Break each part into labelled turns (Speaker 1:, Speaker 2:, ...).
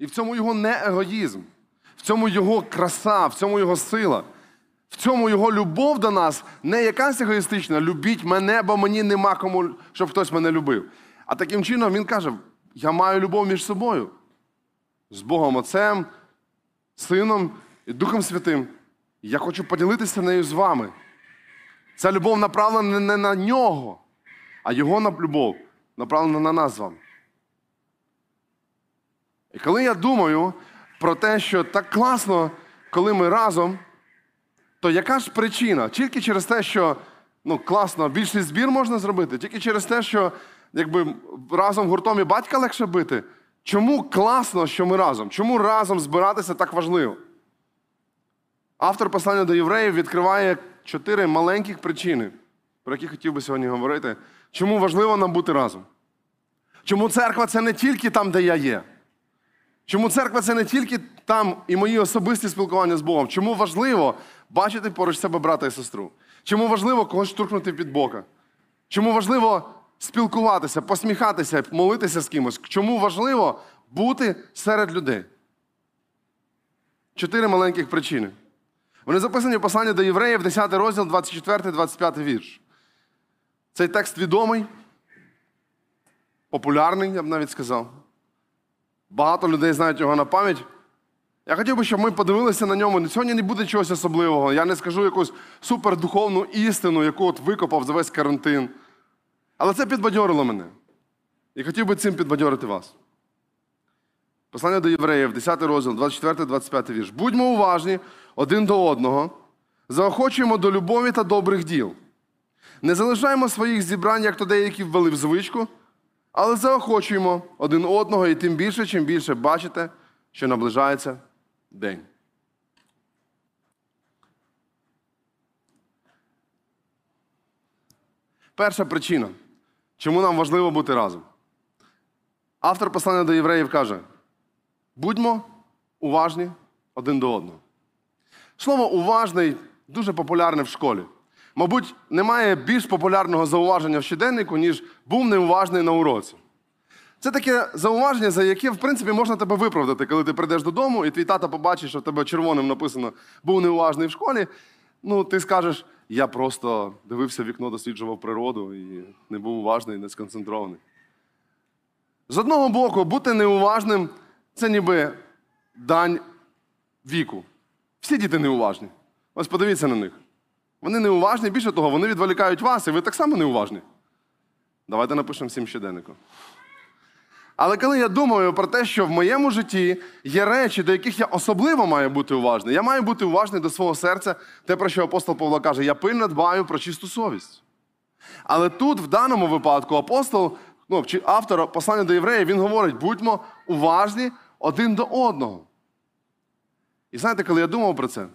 Speaker 1: І в цьому його не егоїзм, в цьому його краса, в цьому його сила, в цьому його любов до нас не якась егоїстична, любіть мене, бо мені нема кому, щоб хтось мене любив. А таким чином він каже: я маю любов між собою, з Богом Отцем, Сином і Духом Святим. Я хочу поділитися нею з вами. Ця любов направлена не на нього, а його любов направлена на нас з вами. І коли я думаю про те, що так класно, коли ми разом, то яка ж причина? Тільки через те, що ну, класно, більший збір можна зробити, тільки через те, що якби, разом гуртом і батька легше бити. Чому класно, що ми разом? Чому разом збиратися так важливо? Автор послання до євреїв відкриває чотири маленьких причини, про які хотів би сьогодні говорити. Чому важливо нам бути разом? Чому церква це не тільки там, де я є? Чому церква це не тільки там і мої особисті спілкування з Богом? Чому важливо бачити поруч себе брата і сестру? Чому важливо когось штурхнути під бока? Чому важливо спілкуватися, посміхатися, молитися з кимось? Чому важливо бути серед людей? Чотири маленьких причини. Вони записані в посланні до євреїв, 10 розділ, 24-25 вірш. Цей текст відомий, популярний, я б навіть сказав. Багато людей знають його на пам'ять. Я хотів би, щоб ми подивилися на ньому. Сьогодні не буде чогось особливого. Я не скажу якусь супердуховну істину, яку от викопав за весь карантин. Але це підбадьорило мене. І хотів би цим підбадьорити вас. Послання до євреїв, 10 розділ, 24-25 вірш. Будьмо уважні один до одного, заохочуємо до любові та добрих діл. Не залишаємо своїх зібрань, як то деякі ввели в звичку, але заохочуємо один одного і тим більше, чим більше бачите, що наближається день. Перша причина, чому нам важливо бути разом. Автор послання до євреїв каже: будьмо уважні один до одного. Слово уважний дуже популярне в школі. Мабуть, немає більш популярного зауваження в щоденнику, ніж був неуважний на уроці. Це таке зауваження, за яке, в принципі, можна тебе виправдати, коли ти прийдеш додому, і твій тато побачить, що в тебе червоним написано був неуважний в школі. Ну, ти скажеш, я просто дивився вікно, досліджував природу і не був уважний, не сконцентрований. З одного боку, бути неуважним це ніби дань віку. Всі діти неуважні. Ось подивіться на них. Вони неуважні, більше того, вони відволікають вас, і ви так само неуважні. Давайте напишемо всім щоденнику. Але коли я думаю про те, що в моєму житті є речі, до яких я особливо маю бути уважний, я маю бути уважний до свого серця, те, про що апостол Павло каже, я пильно дбаю про чисту совість. Але тут, в даному випадку, апостол, ну, чи автор послання до євреїв, він говорить: будьмо уважні один до одного. І знаєте, коли я думав про це,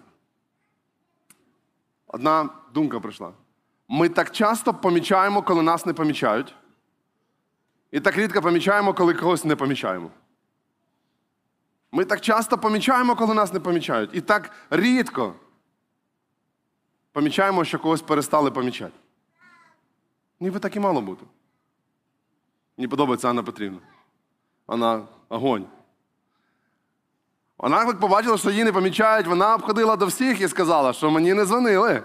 Speaker 1: одна думка прийшла. Ми так часто помічаємо, коли нас не помічають. І так рідко помічаємо, коли когось не помічаємо. Ми так часто помічаємо, коли нас не помічають. І так рідко помічаємо, що когось перестали помічати. Ніби так і мало бути. Мені подобається Анна Петрівна. Вона огонь. Вона, як побачила, що її не помічають, вона обходила до всіх і сказала, що мені не дзвонили.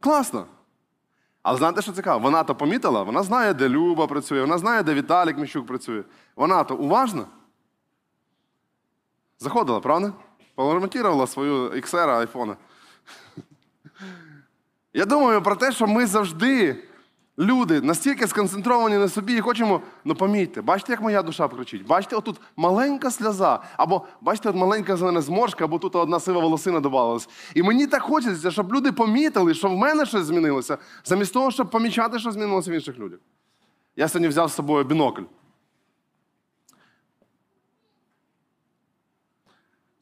Speaker 1: Класно. Але знаєте, що цікаво? Вона то помітила, вона знає, де Люба працює, вона знає, де Віталік Міщук працює. Вона то уважна. Заходила, правда? Поремонтувала свою XR айфона. Я думаю про те, що ми завжди, люди, настільки сконцентровані на собі і хочемо, ну помітьте, бачите, як моя душа кричить? Бачите, отут маленька сльоза, або бачите, от маленька зелена зморшка, або тут одна сива волосина додавалась. І мені так хочеться, щоб люди помітили, що в мене щось змінилося, замість того, щоб помічати, що змінилося в інших людях. Я сьогодні взяв з собою бінокль.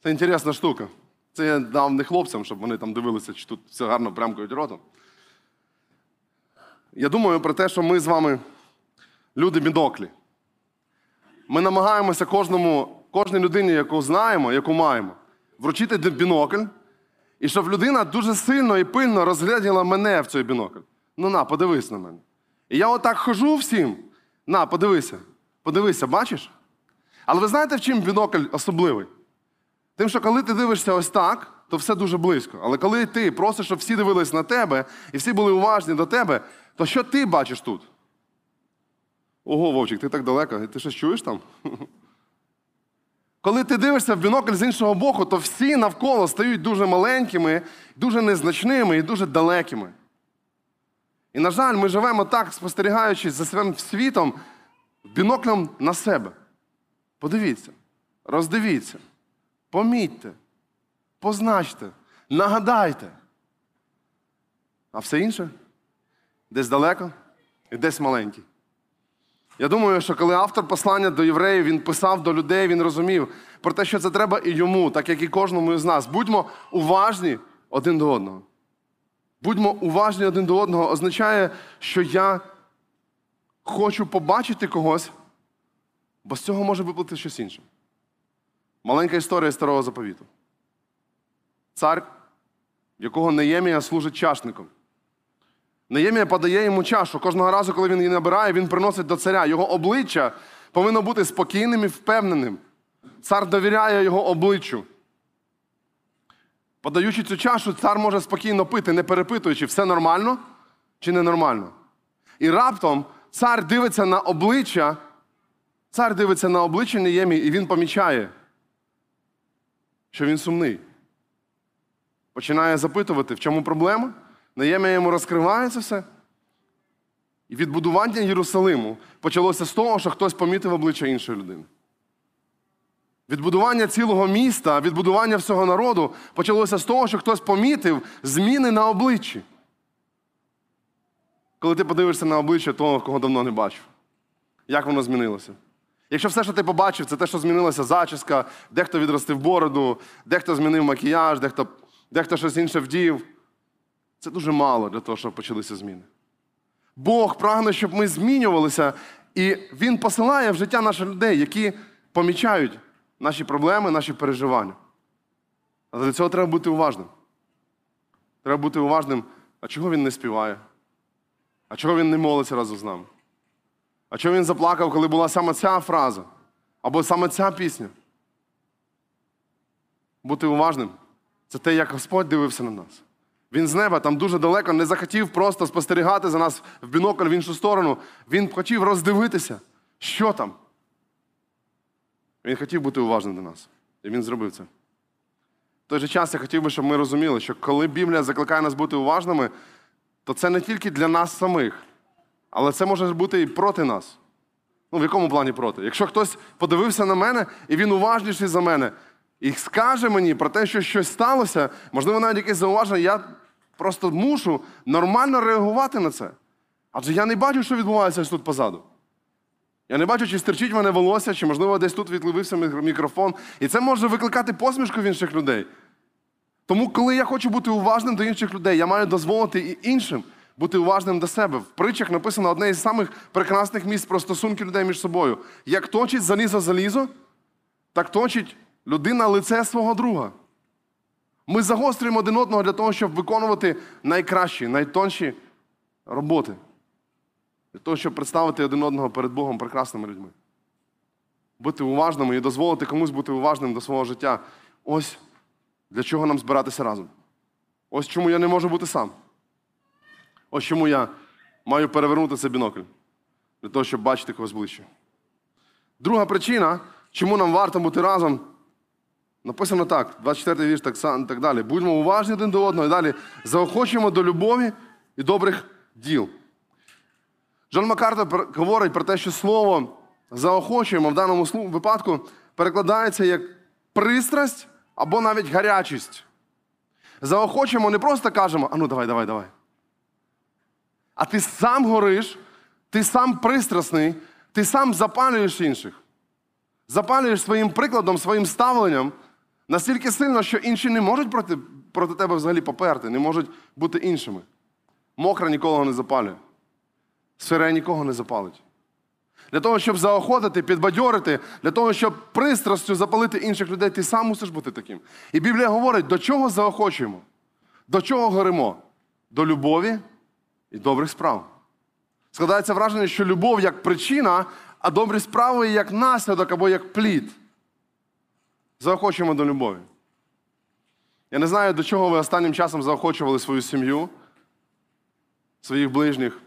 Speaker 1: Це інтересна штука. Це я дав не хлопцям, щоб вони там дивилися, чи тут все гарно прямкають ротом. Я думаю про те, що ми з вами люди біноклі. Ми намагаємося кожному, кожній людині, яку знаємо, яку маємо, вручити бінокль, і щоб людина дуже сильно і пильно розгляділа мене в цей бінокль. Ну на, подивись на мене. І я отак хожу всім. На, подивися. Подивися, бачиш? Але ви знаєте, в чим бінокль особливий? Тим, що коли ти дивишся ось так, то все дуже близько. Але коли ти просиш, щоб всі дивились на тебе і всі були уважні до тебе, то що ти бачиш тут? Ого, Вовчик, ти так далеко, ти щось чуєш там? Коли ти дивишся в бінокль з іншого боку, то всі навколо стають дуже маленькими, дуже незначними і дуже далекими. І, на жаль, ми живемо так, спостерігаючи за своїм світом, біноклем на себе. Подивіться, роздивіться, помітьте, позначте, нагадайте. А все інше десь далеко і десь маленький. Я думаю, що коли автор послання до євреїв він писав до людей, він розумів про те, що це треба і йому, так як і кожному із нас. Будьмо уважні один до одного. Будьмо уважні один до одного означає, що я хочу побачити когось, бо з цього може виплити щось інше. Маленька історія старого заповіту. Цар, якого Неємія служить чашником. Неємія подає йому чашу. Кожного разу, коли він її набирає, він приносить до царя. Його обличчя повинно бути спокійним і впевненим. Цар довіряє його обличчю. Подаючи цю чашу, цар може спокійно пити, не перепитуючи, все нормально чи ненормально. І раптом цар дивиться на обличчя, цар дивиться на обличчя Неємії, і він помічає, що він сумний. Починає запитувати, в чому проблема. Неємія йому розкриває це все. І відбудування Єрусалиму почалося з того, що хтось помітив обличчя іншої людини. Відбудування цілого міста, відбудування всього народу почалося з того, що хтось помітив зміни на обличчі. Коли ти подивишся на обличчя того, кого давно не бачив, як воно змінилося? Якщо все, що ти побачив, це те, що змінилася зачіска, дехто відростив бороду, дехто змінив макіяж, дехто, дехто щось інше вдів. Це дуже мало для того, щоб почалися зміни. Бог прагне, щоб ми змінювалися, і Він посилає в життя наших людей, які помічають наші проблеми, наші переживання. Але для цього треба бути уважним. Треба бути уважним, а чого він не співає? А чого він не молиться разом з нами? А чого він заплакав, коли була саме ця фраза? Або саме ця пісня? Бути уважним це те, як Господь дивився на нас. Він з неба там дуже далеко не захотів просто спостерігати за нас в бінокль в іншу сторону. Він хотів роздивитися, що там. Він хотів бути уважним до нас. І він зробив це. В той же час я хотів би, щоб ми розуміли, що коли Біблія закликає нас бути уважними, то це не тільки для нас самих, але це може бути і проти нас. Ну, в якому плані проти? Якщо хтось подивився на мене, і він уважніший за мене, і скаже мені про те, що щось сталося, можливо, навіть якесь зауваження, я просто мушу нормально реагувати на це. Адже я не бачу, що відбувається тут позаду. Я не бачу, чи стерчить мене волосся, чи, можливо, десь тут відливився мікрофон. І це може викликати посмішку в інших людей. Тому, коли я хочу бути уважним до інших людей, я маю дозволити і іншим бути уважним до себе. В притчах написано одне із самих прекрасних місць про стосунки людей між собою. Як точить залізо залізо, так точить людина лице свого друга. Ми загострюємо один одного для того, щоб виконувати найкращі, найтонші роботи. Для того, щоб представити один одного перед Богом прекрасними людьми. Бути уважними і дозволити комусь бути уважним до свого життя. Ось для чого нам збиратися разом. Ось чому я не можу бути сам. Ось чому я маю перевернути цей бінокль. Для того, щоб бачити когось ближче. Друга причина, чому нам варто бути разом, написано так, 24 вірш, так, так далі. Будьмо уважні один до одного і далі заохочуємо до любові і добрих діл. Джон Маккартер говорить про те, що слово заохочуємо в даному випадку перекладається як пристрасть або навіть гарячість. Заохочуємо не просто кажемо, а ну давай, давай, давай. А ти сам гориш, ти сам пристрасний, ти сам запалюєш інших. Запалюєш своїм прикладом, своїм ставленням настільки сильно, що інші не можуть проти, проти тебе взагалі поперти, не можуть бути іншими. Мокра нікого не запалює. Сире нікого не запалить. Для того, щоб заохотити, підбадьорити, для того, щоб пристрастю запалити інших людей, ти сам мусиш бути таким. І Біблія говорить, до чого заохочуємо? До чого горимо? До любові і добрих справ. Складається враження, що любов як причина, а добрі справи як наслідок або як плід. Заохочуємо до любові. Я не знаю, до чого ви останнім часом заохочували свою сім'ю, своїх ближніх.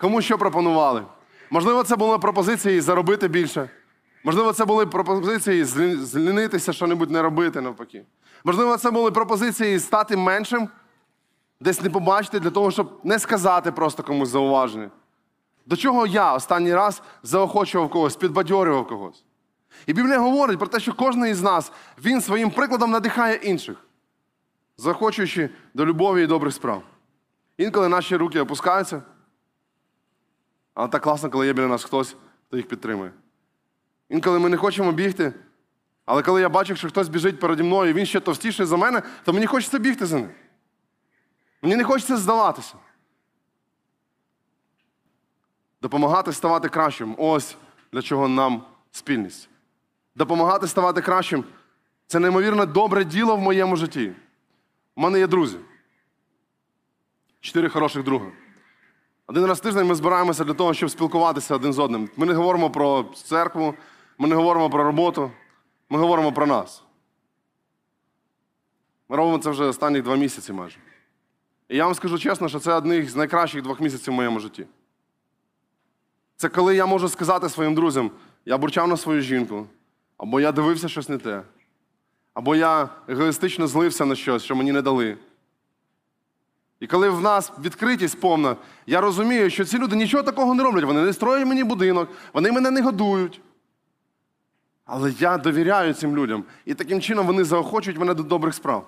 Speaker 1: Кому що пропонували? Можливо, це були пропозиції заробити більше. Можливо, це були пропозиції злі- злінитися, що-небудь не робити навпаки. Можливо, це були пропозиції стати меншим, десь не побачити, для того, щоб не сказати просто комусь зауваження. До чого я останній раз заохочував когось, підбадьорював когось. І Біблія говорить про те, що кожен із нас, він своїм прикладом надихає інших, заохочуючи до любові і добрих справ. Інколи наші руки опускаються, але так класно, коли є біля нас хтось, хто їх підтримує. Інколи ми не хочемо бігти, але коли я бачу, що хтось біжить переді мною, і він ще товстіший за мене, то мені хочеться бігти за ним. Мені не хочеться здаватися. Допомагати ставати кращим. Ось для чого нам спільність. Допомагати ставати кращим це неймовірно добре діло в моєму житті. У мене є друзі. Чотири хороших друга. Один раз в тиждень ми збираємося для того, щоб спілкуватися один з одним. Ми не говоримо про церкву, ми не говоримо про роботу, ми говоримо про нас. Ми робимо це вже останні два місяці майже. І я вам скажу чесно, що це одних з найкращих двох місяців в моєму житті. Це коли я можу сказати своїм друзям, я бурчав на свою жінку, або я дивився щось не те, або я егоїстично злився на щось, що мені не дали. І коли в нас відкритість повна, я розумію, що ці люди нічого такого не роблять. Вони не строять мені будинок, вони мене не годують. Але я довіряю цим людям. І таким чином вони заохочують мене до добрих справ.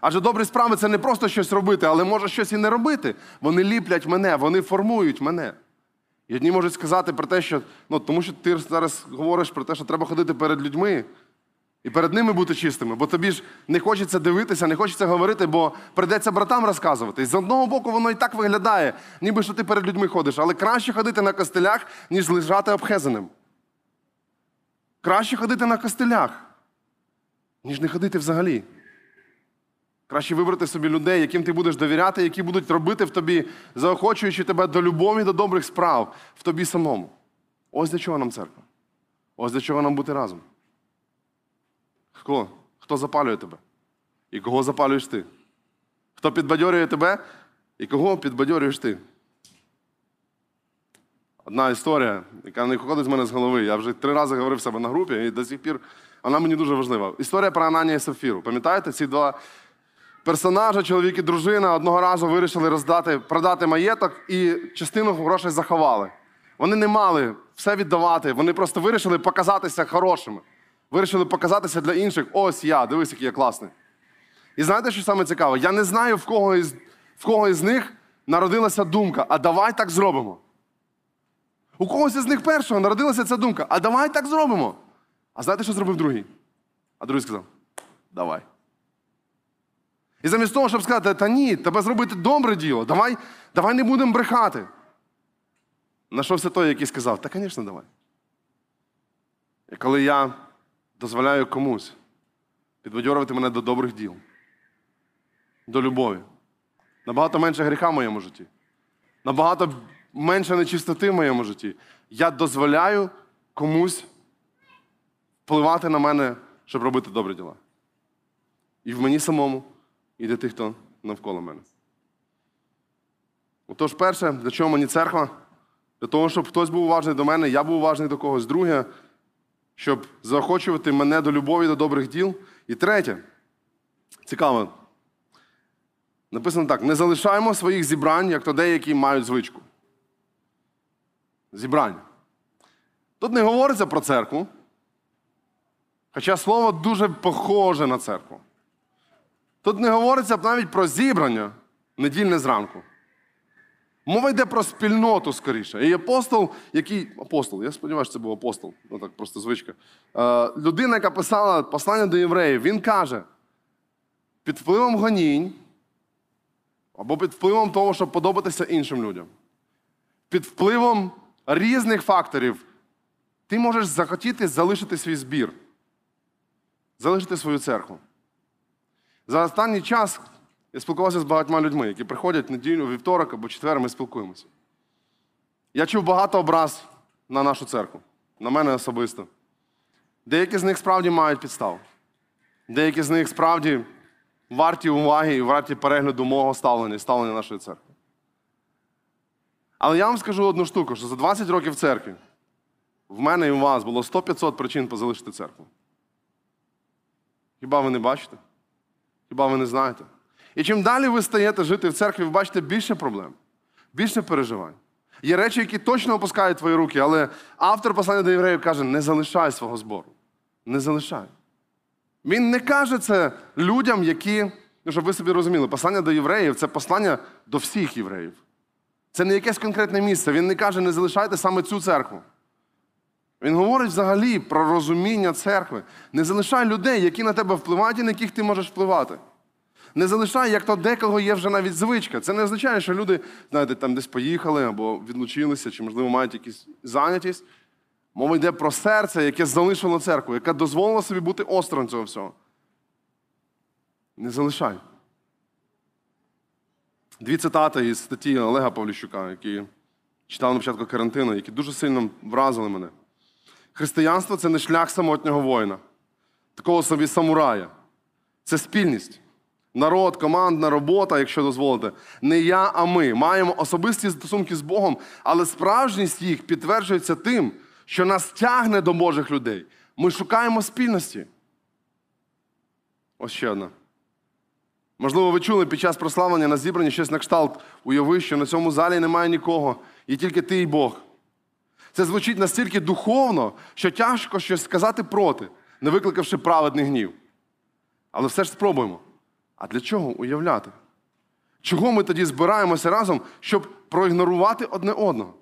Speaker 1: Адже добрі справи це не просто щось робити, але може щось і не робити. Вони ліплять мене, вони формують мене. І одні можуть сказати про те, що ну, тому що ти зараз говориш про те, що треба ходити перед людьми і перед ними бути чистими, бо тобі ж не хочеться дивитися, не хочеться говорити, бо прийдеться братам розказувати. І з одного боку, воно і так виглядає, ніби що ти перед людьми ходиш, але краще ходити на костелях, ніж лежати обхезаним. Краще ходити на костелях, ніж не ходити взагалі. Краще вибрати собі людей, яким ти будеш довіряти, які будуть робити в тобі, заохочуючи тебе до любові, до добрих справ в тобі самому. Ось для чого нам церква. Ось для чого нам бути разом. Хто? Хто запалює тебе? І кого запалюєш ти? Хто підбадьорює тебе і кого підбадьорюєш ти? Одна історія, яка не виходить з мене з голови. Я вже три рази говорив себе на групі, і до сих пір вона мені дуже важлива. Історія про Ананія і Сафіру. Пам'ятаєте, ці два персонажа, чоловік і дружина, одного разу вирішили роздати, продати маєток і частину грошей заховали. Вони не мали все віддавати, вони просто вирішили показатися хорошими. Вирішили показатися для інших. Ось я, дивись, який я класний. І знаєте, що саме цікаве? Я не знаю, в кого із, в кого із них народилася думка, а давай так зробимо. У когось із них першого народилася ця думка, а давай так зробимо. А знаєте, що зробив другий? А другий сказав: давай. І замість того, щоб сказати, та ні, тебе зробити добре діло, давай, давай не будемо брехати. Нашовся той, який сказав, та, звісно, давай. І коли я дозволяю комусь підбадьорувати мене до добрих діл, до любові, набагато менше гріха в моєму житті, набагато менше нечистоти в моєму житті, я дозволяю комусь впливати на мене, щоб робити добрі діла. І в мені самому, і для тих, хто навколо мене. Отож, перше, для чого мені церква? Для того, щоб хтось був уважний до мене, я був уважний до когось. Друге, щоб заохочувати мене до любові, до добрих діл. І третє, цікаво, написано так: не залишаємо своїх зібрань, як то деякі мають звичку. Зібрання. Тут не говориться про церкву, хоча слово дуже похоже на церкву. Тут не говориться навіть про зібрання недільне зранку. Мова йде про спільноту скоріше. І апостол, який. Апостол, я сподіваюся, це був апостол, ну так просто звичка. Е, людина, яка писала послання до євреїв, він каже: під впливом гонінь або під впливом того, щоб подобатися іншим людям, під впливом різних факторів, ти можеш захотіти залишити свій збір, залишити свою церкву. За останній час я спілкувався з багатьма людьми, які приходять неділю, вівторок або четвер, ми спілкуємося. Я чув багато образ, на нашу церкву, на мене особисто. Деякі з них справді мають підставу. Деякі з них справді варті уваги і варті перегляду мого ставлення і ставлення нашої церкви. Але я вам скажу одну штуку, що за 20 років церкви в мене і у вас було 100-500 причин позалишити церкву. Хіба ви не бачите? Хіба ви не знаєте? І чим далі ви стаєте жити в церкві, ви бачите більше проблем, більше переживань. Є речі, які точно опускають твої руки, але автор послання до євреїв каже: не залишай свого збору. Не залишай. Він не каже це людям, які, ну, щоб ви собі розуміли, послання до євреїв це послання до всіх євреїв. Це не якесь конкретне місце. Він не каже, не залишайте саме цю церкву. Він говорить взагалі про розуміння церкви. Не залишай людей, які на тебе впливають і на яких ти можеш впливати. Не залишай, як то декого є вже навіть звичка. Це не означає, що люди, знаєте, там десь поїхали або відлучилися, чи, можливо, мають якісь зайнятість. Мова йде про серце, яке залишило церкву, яке дозволило собі бути осторонь цього всього. Не залишай. Дві цитати із статті Олега Павліщука, які читав на початку карантину, які дуже сильно вразили мене. Християнство це не шлях самотнього воїна, такого собі самурая. Це спільність. Народ, командна робота, якщо дозволите, не я, а ми. Маємо особисті стосунки з Богом, але справжність їх підтверджується тим, що нас тягне до Божих людей. Ми шукаємо спільності. Ось ще одна. Можливо, ви чули під час прославлення на зібранні щось на кшталт. Уяви, що на цьому залі немає нікого, є тільки ти і Бог. Це звучить настільки духовно, що тяжко щось сказати проти, не викликавши праведний гнів. Але все ж спробуємо. А для чого уявляти? Чого ми тоді збираємося разом, щоб проігнорувати одне одного?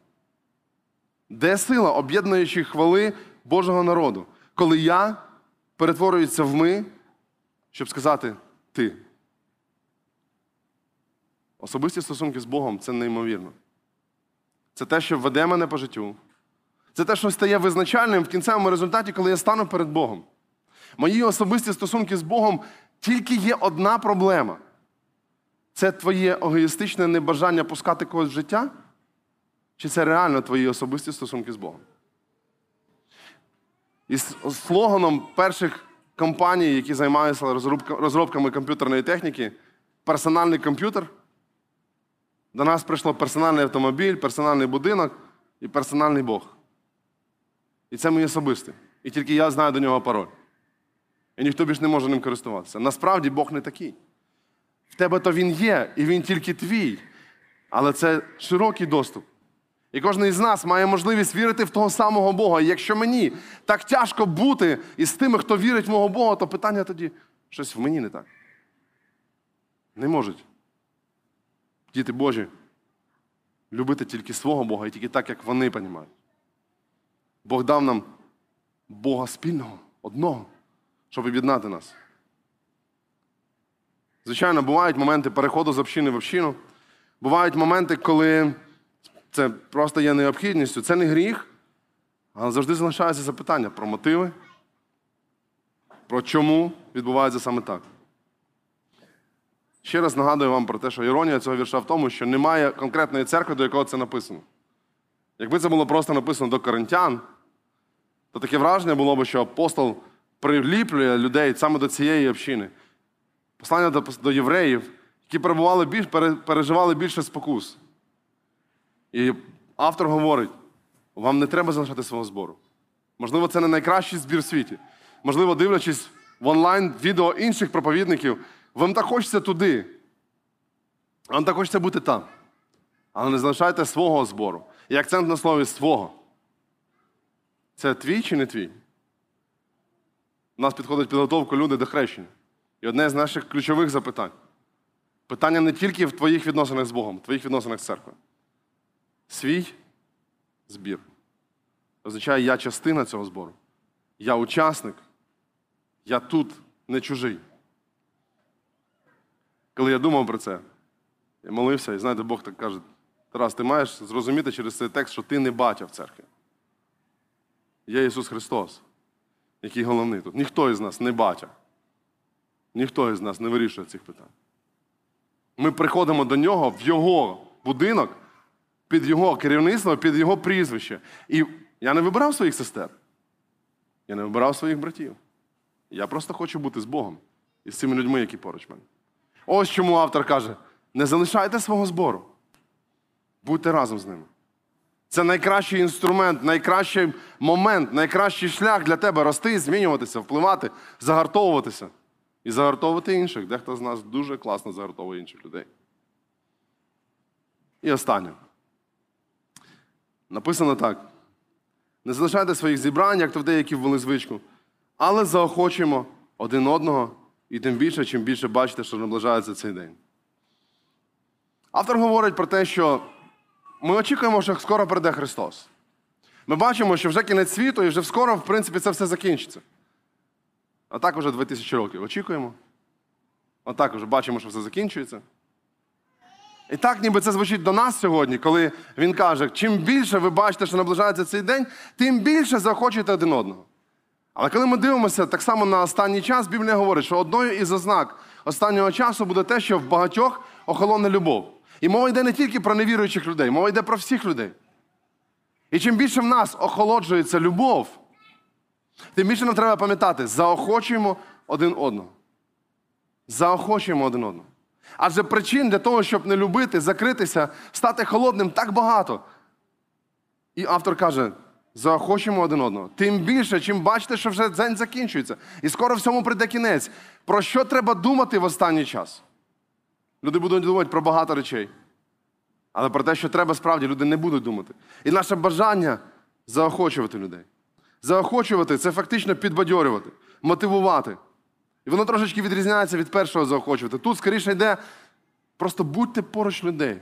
Speaker 1: Де сила об'єднуючої хвали Божого народу, коли я перетворююся в ми, щоб сказати ти? Особисті стосунки з Богом це неймовірно. Це те, що веде мене по життю. Це те, що стає визначальним в кінцевому результаті, коли я стану перед Богом. Мої особисті стосунки з Богом тільки є одна проблема. Це твоє егоїстичне небажання пускати когось в життя? Чи це реально твої особисті стосунки з Богом? І слоганом перших компаній, які займаються розробками комп'ютерної техніки, персональний комп'ютер. До нас прийшло персональний автомобіль, персональний будинок і персональний Бог. І це мій особистий. І тільки я знаю до нього пароль. І ніхто більш не може ним користуватися. Насправді Бог не такий. В тебе то він є, і він тільки твій. Але це широкий доступ. І кожен із нас має можливість вірити в того самого Бога. І якщо мені так тяжко бути із тими, хто вірить в мого Бога, то питання тоді щось в мені не так. Не можуть. Діти Божі, любити тільки свого Бога і тільки так, як вони розуміють. Бог дав нам Бога спільного, одного, щоб об'єднати нас. Звичайно, бувають моменти переходу з общини в общину. Бувають моменти, коли це просто є необхідністю. Це не гріх, але завжди залишається запитання про мотиви, про чому відбувається саме так. Ще раз нагадую вам про те, що іронія цього вірша в тому, що немає конкретної церкви, до якого це написано. Якби це було просто написано до коринтян, то таке враження було б, що апостол приліплює людей саме до цієї общини. Послання до, до євреїв, які перебували більш, переживали більше спокус. І автор говорить: вам не треба залишати свого збору. Можливо, це не найкращий збір в світі. Можливо, дивлячись в онлайн відео інших проповідників, вам так хочеться туди. Вам так хочеться бути там. Але не залишайте свого збору. І акцент на слові свого. Це твій чи не твій? У нас підходить підготовка люди до хрещення. І одне з наших ключових запитань. Питання не тільки в твоїх відносинах з Богом, в твоїх відносинах з церквою. Свій збір. Означає, я частина цього збору. Я учасник. Я тут не чужий. Коли я думав про це, я молився, і знаєте, Бог так каже: Тарас, ти маєш зрозуміти через цей текст, що ти не батя в церкві. Є Ісус Христос, який головний тут. Ніхто із нас не батя. Ніхто із нас не вирішує цих питань. Ми приходимо до нього в Його будинок, під Його керівництво, під Його прізвище. І Я не вибирав своїх сестер. Я не вибирав своїх братів. Я просто хочу бути з Богом і з цими людьми, які поруч мене. Ось чому автор каже: не залишайте свого збору. Будьте разом з ними. Це найкращий інструмент, найкращий момент, найкращий шлях для тебе рости, змінюватися, впливати, загартовуватися і загартовувати інших. Дехто з нас дуже класно загартовує інших людей. І останнє. Написано так: не залишайте своїх зібрань, як то в деякі ввели звичку, але заохочуємо один одного, і тим більше, чим більше бачите, що наближається цей день. Автор говорить про те, що ми очікуємо, що скоро прийде Христос. Ми бачимо, що вже кінець світу, і вже скоро, в принципі, це все закінчиться. А так уже 2000 років очікуємо. А так уже бачимо, що все закінчується. І так, ніби це звучить до нас сьогодні, коли він каже: чим більше ви бачите, що наближається цей день, тим більше захочете один одного. Але коли ми дивимося так само на останній час, Біблія говорить, що одною із ознак останнього часу буде те, що в багатьох охолоне любов. І мова йде не тільки про невіруючих людей, мова йде про всіх людей. І чим більше в нас охолоджується любов, тим більше нам треба пам'ятати, заохочуємо один одного. Заохочуємо один одного. Адже причин для того, щоб не любити, закритися, стати холодним, так багато. І автор каже: заохочуємо один одного. Тим більше, чим бачите, що вже день закінчується. І скоро всьому прийде кінець. Про що треба думати в останній час? Люди будуть думати про багато речей. Але про те, що треба справді, люди не будуть думати. І наше бажання заохочувати людей. Заохочувати це фактично підбадьорювати, мотивувати. І воно трошечки відрізняється від першого заохочувати. Тут скоріше йде, просто будьте поруч людей.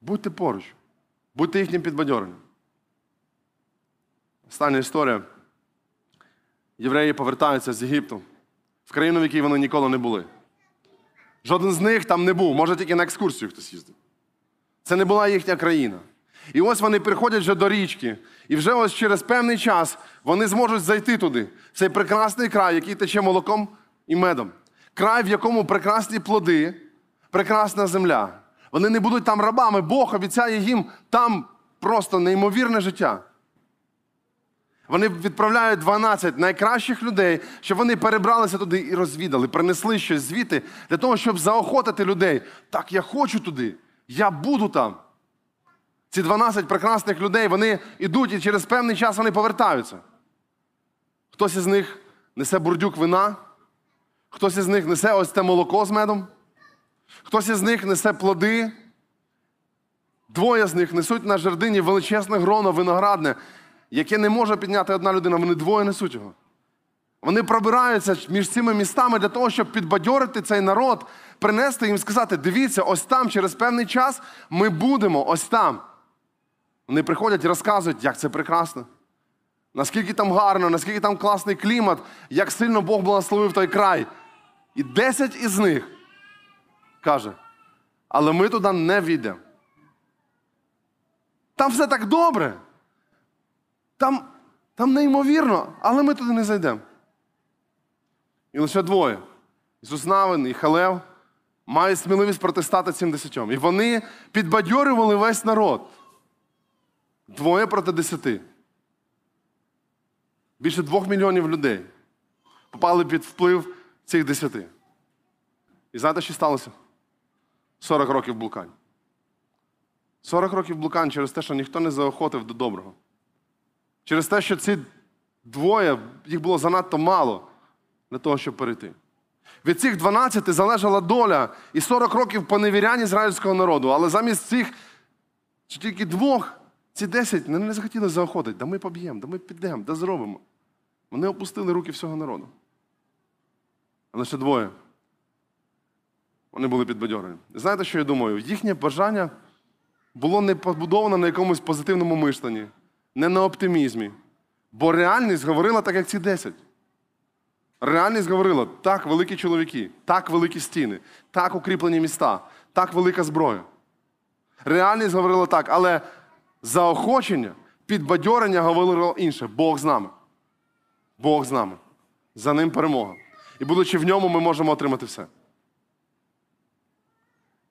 Speaker 1: Будьте поруч. Будьте їхнім підбадьоренням. Остання історія. Євреї повертаються з Єгипту в країну, в якій вони ніколи не були. Жоден з них там не був, може тільки на екскурсію хтось їздив. Це не була їхня країна. І ось вони приходять вже до річки, і вже ось через певний час вони зможуть зайти туди, в цей прекрасний край, який тече молоком і медом. Край, в якому прекрасні плоди, прекрасна земля. Вони не будуть там рабами. Бог обіцяє їм там просто неймовірне життя. Вони відправляють 12 найкращих людей, щоб вони перебралися туди і розвідали, принесли щось звідти для того, щоб заохотити людей. Так, я хочу туди, я буду там. Ці 12 прекрасних людей вони йдуть і через певний час вони повертаються. Хтось із них несе бурдюк вина, хтось із них несе ось це молоко з медом, хтось із них несе плоди. Двоє з них несуть на жердині величезне гроно виноградне, яке не може підняти одна людина, вони двоє несуть його. Вони пробираються між цими містами для того, щоб підбадьорити цей народ, принести їм сказати: дивіться, ось там, через певний час ми будемо ось там. Вони приходять і розказують, як це прекрасно. Наскільки там гарно, наскільки там класний клімат, як сильно Бог благословив той край. І десять із них каже, але ми туди не війдемо. Там все так добре. Там, там неймовірно, але ми туди не зайдемо. І лише двоє. Ісус Навин і Халев мають сміливість протистати цим десятьом. І вони підбадьорювали весь народ. Двоє проти десяти. Більше двох мільйонів людей попали під вплив цих десяти. І знаєте, що сталося? 40 років блукань. 40 років блукань через те, що ніхто не заохотив до доброго. Через те, що ці двоє, їх було занадто мало для того, щоб перейти. Від цих 12 залежала доля і 40 років поневірянь ізраїльського народу. Але замість цих тільки двох, ці 10 не, захотіли заохотити. Да ми поб'ємо, да ми підемо, да зробимо. Вони опустили руки всього народу. А лише двоє. Вони були підбадьорені. Знаєте, що я думаю? Їхнє бажання було не побудовано на якомусь позитивному мишленні, не на оптимізмі. Бо реальність говорила так, як ці 10. Реальність говорила, так, великі чоловіки, так великі стіни, так укріплені міста, так велика зброя. Реальність говорила так, але заохочення, підбадьорення говорило інше. Бог з нами. Бог з нами. За ним перемога. І будучи в ньому, ми можемо отримати все.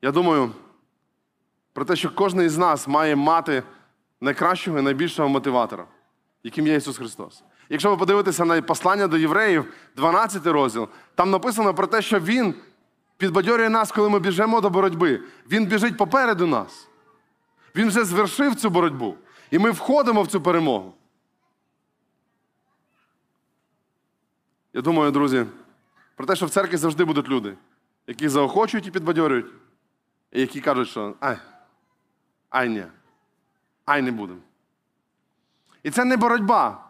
Speaker 1: Я думаю про те, що кожен із нас має мати найкращого і найбільшого мотиватора, яким є Ісус Христос. Якщо ви подивитеся на послання до євреїв, 12 розділ, там написано про те, що Він підбадьорює нас, коли ми біжимо до боротьби. Він біжить попереду нас. Він вже звершив цю боротьбу. І ми входимо в цю перемогу. Я думаю, друзі, про те, що в церкві завжди будуть люди, які заохочують і підбадьорюють, і які кажуть, що ай, ай ні, ай не будемо. І це не боротьба.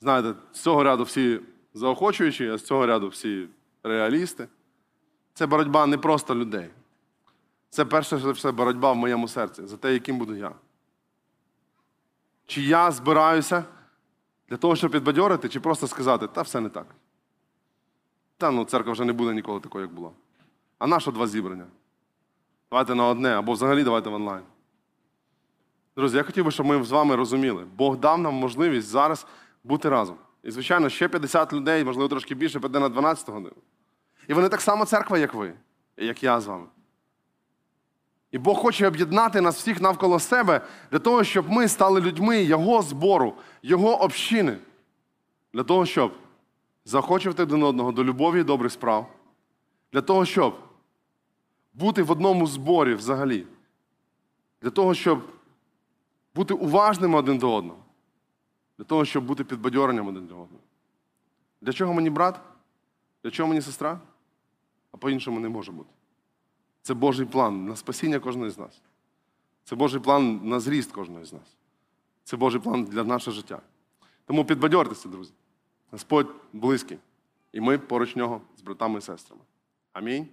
Speaker 1: Знаєте, з цього ряду всі заохочуючі, а з цього ряду всі реалісти. Це боротьба не просто людей. Це перше за все боротьба в моєму серці за те, яким буду я. Чи я збираюся для того, щоб підбадьорити, чи просто сказати, та все не так. Та ну, церква вже не буде ніколи такою, як була. А на два зібрання? Давайте на одне, або взагалі давайте в онлайн. Друзі, я хотів би, щоб ми з вами розуміли. Бог дав нам можливість зараз бути разом. І, звичайно, ще 50 людей, можливо, трошки більше, піде на 12 годину. І вони так само церква, як ви, як я з вами. І Бог хоче об'єднати нас всіх навколо себе для того, щоб ми стали людьми Його збору, Його общини. Для того, щоб захочувати один одного до любові і добрих справ. Для того, щоб бути в одному зборі взагалі. Для того, щоб бути уважними один до одного. Для того, щоб бути підбадьоренням один до одного. Для чого мені брат? Для чого мені сестра? А по-іншому не може бути. Це Божий план на спасіння кожного з нас. Це Божий план на зріст кожного з нас. Це Божий план для нашого життя. Тому підбадьортеся, друзі. Господь близький. І ми поруч нього з братами і сестрами. Амінь.